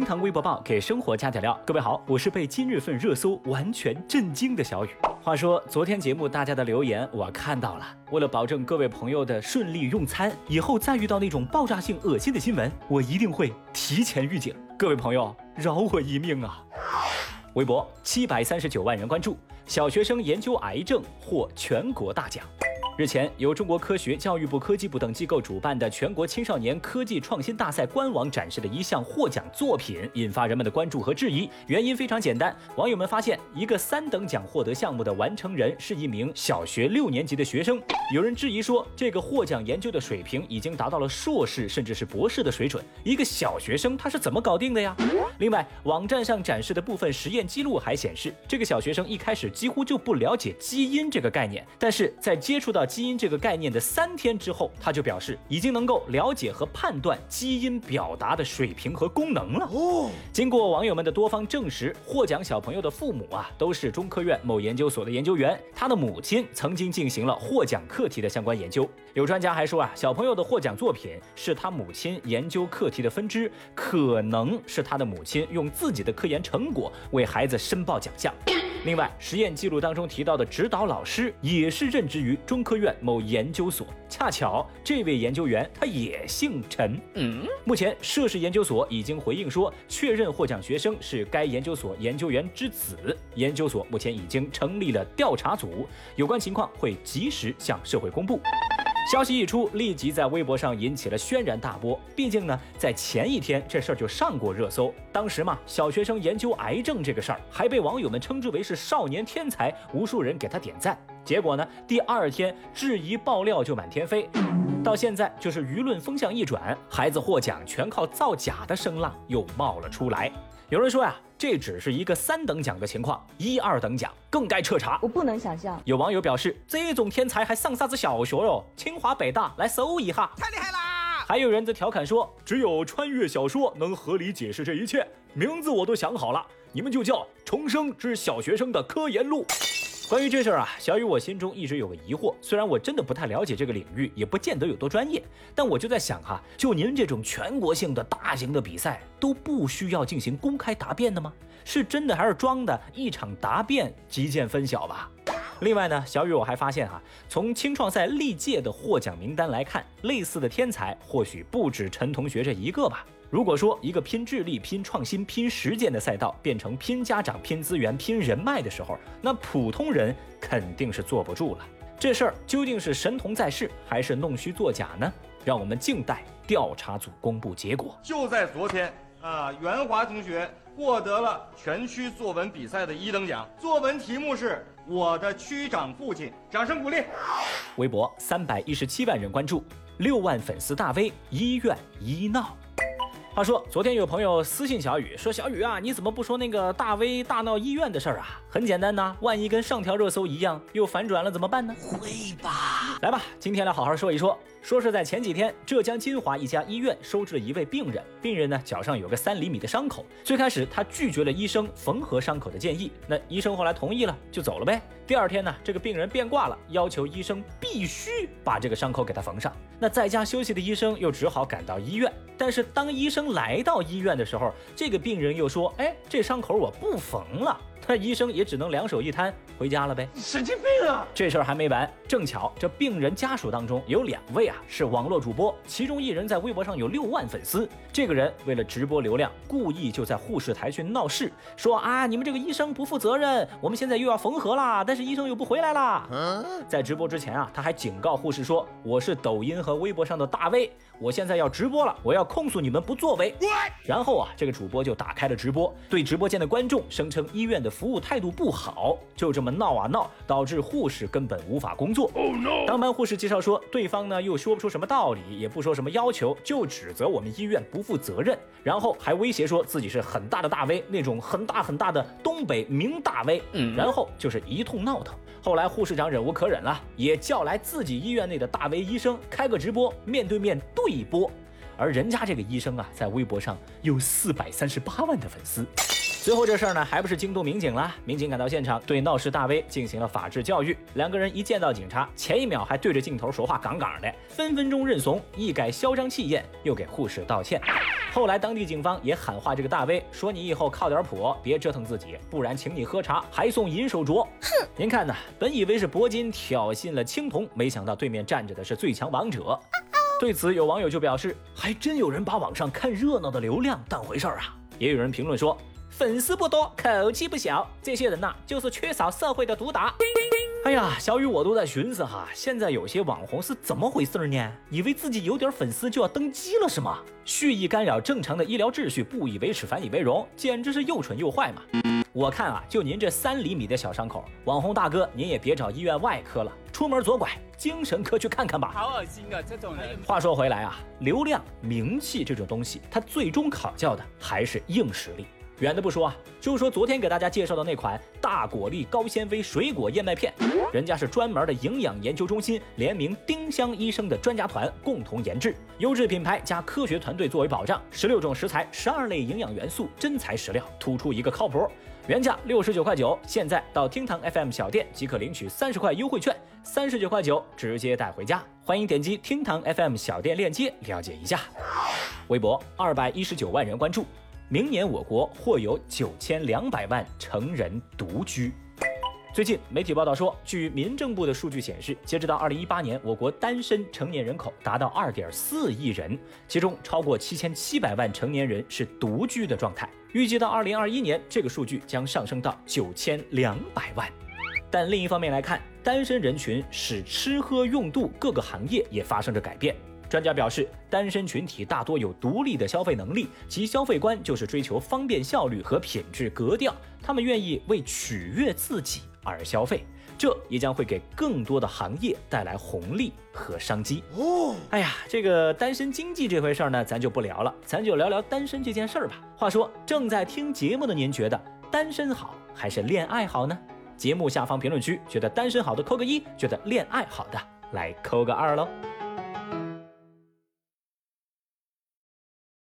厅堂微博报给生活加点料。各位好，我是被今日份热搜完全震惊的小雨。话说昨天节目大家的留言我看到了，为了保证各位朋友的顺利用餐，以后再遇到那种爆炸性恶心的新闻，我一定会提前预警。各位朋友，饶我一命啊！微博七百三十九万人关注，小学生研究癌症获全国大奖。日前，由中国科学、教育部科技部等机构主办的全国青少年科技创新大赛官网展示的一项获奖作品，引发人们的关注和质疑。原因非常简单，网友们发现一个三等奖获得项目的完成人是一名小学六年级的学生。有人质疑说，这个获奖研究的水平已经达到了硕士甚至是博士的水准，一个小学生他是怎么搞定的呀？另外，网站上展示的部分实验记录还显示，这个小学生一开始几乎就不了解基因这个概念，但是在接触到基因这个概念的三天之后，他就表示已经能够了解和判断基因表达的水平和功能了。哦，经过网友们的多方证实，获奖小朋友的父母啊都是中科院某研究所的研究员，他的母亲曾经进行了获奖课题的相关研究。有专家还说啊，小朋友的获奖作品是他母亲研究课题的分支，可能是他的母亲用自己的科研成果为孩子申报奖项。另外，实验记录当中提到的指导老师也是任职于中科院某研究所。恰巧这位研究员他也姓陈。嗯，目前涉事研究所已经回应说，确认获奖学生是该研究所研究员之子。研究所目前已经成立了调查组，有关情况会及时向社会公布。消息一出，立即在微博上引起了轩然大波。毕竟呢，在前一天这事儿就上过热搜。当时嘛，小学生研究癌症这个事儿，还被网友们称之为是少年天才，无数人给他点赞。结果呢，第二天质疑爆料就满天飞。到现在就是舆论风向一转，孩子获奖全靠造假的声浪又冒了出来。有人说呀，这只是一个三等奖的情况，一二等奖更该彻查。我不能想象。有网友表示，这种天才还上啥子小学哟？清华北大来搜一下，太厉害啦！还有人则调侃说，只有穿越小说能合理解释这一切。名字我都想好了，你们就叫《重生之小学生的科研录》。关于这事儿啊，小雨我心中一直有个疑惑。虽然我真的不太了解这个领域，也不见得有多专业，但我就在想哈，就您这种全国性的大型的比赛，都不需要进行公开答辩的吗？是真的还是装的？一场答辩，即见分晓吧。另外呢，小雨我还发现哈，从青创赛历届的获奖名单来看，类似的天才或许不止陈同学这一个吧。如果说一个拼智力、拼创新、拼实践的赛道变成拼家长、拼资源、拼人脉的时候，那普通人肯定是坐不住了。这事儿究竟是神童在世，还是弄虚作假呢？让我们静待调查组公布结果。就在昨天啊，袁华同学获得了全区作文比赛的一等奖，作文题目是《我的区长父亲》，掌声鼓励。微博三百一十七万人关注，六万粉丝大 V 医院医闹。话说，昨天有朋友私信小雨说：“小雨啊，你怎么不说那个大 V 大闹医院的事儿啊？很简单呐，万一跟上条热搜一样又反转了怎么办呢？”会吧？来吧，今天来好好说一说。说是在前几天，浙江金华一家医院收治了一位病人，病人呢脚上有个三厘米的伤口。最开始他拒绝了医生缝合伤口的建议，那医生后来同意了，就走了呗。第二天呢，这个病人变卦了，要求医生必须把这个伤口给他缝上。那在家休息的医生又只好赶到医院。但是当医生来到医院的时候，这个病人又说：“哎，这伤口我不缝了。”那医生也只能两手一摊回家了呗。神经病啊！这事儿还没完，正巧这病人家属当中有两位啊是网络主播，其中一人在微博上有六万粉丝。这个人为了直播流量，故意就在护士台去闹事，说啊你们这个医生不负责任，我们现在又要缝合啦，但是医生又不回来啦。在直播之前啊，他还警告护士说：“我是抖音和微博上的大 V，我现在要直播了，我要控诉你们不作为。”然后啊，这个主播就打开了直播，对直播间的观众声称医院的。服务态度不好，就这么闹啊闹，导致护士根本无法工作。当班护士介绍说，对方呢又说不出什么道理，也不说什么要求，就指责我们医院不负责任，然后还威胁说自己是很大的大 V，那种很大很大的东北名大 V。嗯，然后就是一通闹腾。后来护士长忍无可忍了，也叫来自己医院内的大 V 医生开个直播，面对面对播。而人家这个医生啊，在微博上有四百三十八万的粉丝。最后这事儿呢，还不是惊动民警了？民警赶到现场，对闹事大 V 进行了法制教育。两个人一见到警察，前一秒还对着镜头说话杠杠的，分分钟认怂，一改嚣张气焰，又给护士道歉。后来当地警方也喊话这个大 V，说你以后靠点谱，别折腾自己，不然请你喝茶，还送银手镯。哼，您看呢？本以为是铂金挑衅了青铜，没想到对面站着的是最强王者。对此，有网友就表示，还真有人把网上看热闹的流量当回事儿啊。也有人评论说。粉丝不多，口气不小，这些人呐，就是缺少社会的毒打。哎呀，小雨我都在寻思哈，现在有些网红是怎么回事儿呢？以为自己有点粉丝就要登基了是吗？蓄意干扰正常的医疗秩序，不以为耻反以为荣，简直是又蠢又坏嘛！我看啊，就您这三厘米的小伤口，网红大哥您也别找医院外科了，出门左拐精神科去看看吧。好恶心啊，这种人。话说回来啊，流量、名气这种东西，它最终考教的还是硬实力。远的不说啊，就说昨天给大家介绍的那款大果粒高纤维水果燕麦片，人家是专门的营养研究中心联名丁香医生的专家团共同研制，优质品牌加科学团队作为保障，十六种食材，十二类营养元素，真材实料，突出一个靠谱。原价六十九块九，现在到厅堂 FM 小店即可领取三十块优惠券，三十九块九直接带回家。欢迎点击厅堂 FM 小店链接了解一下。微博二百一十九万人关注。明年我国或有九千两百万成人独居。最近媒体报道说，据民政部的数据显示，截止到二零一八年，我国单身成年人口达到二点四亿人，其中超过七千七百万成年人是独居的状态。预计到二零二一年，这个数据将上升到九千两百万。但另一方面来看，单身人群使吃喝用度各个行业也发生着改变。专家表示，单身群体大多有独立的消费能力，其消费观就是追求方便、效率和品质格调。他们愿意为取悦自己而消费，这也将会给更多的行业带来红利和商机。哦，哎呀，这个单身经济这回事儿呢，咱就不聊了，咱就聊聊单身这件事儿吧。话说，正在听节目的您觉得单身好还是恋爱好呢？节目下方评论区，觉得单身好的扣个一，觉得恋爱好的来扣个二喽。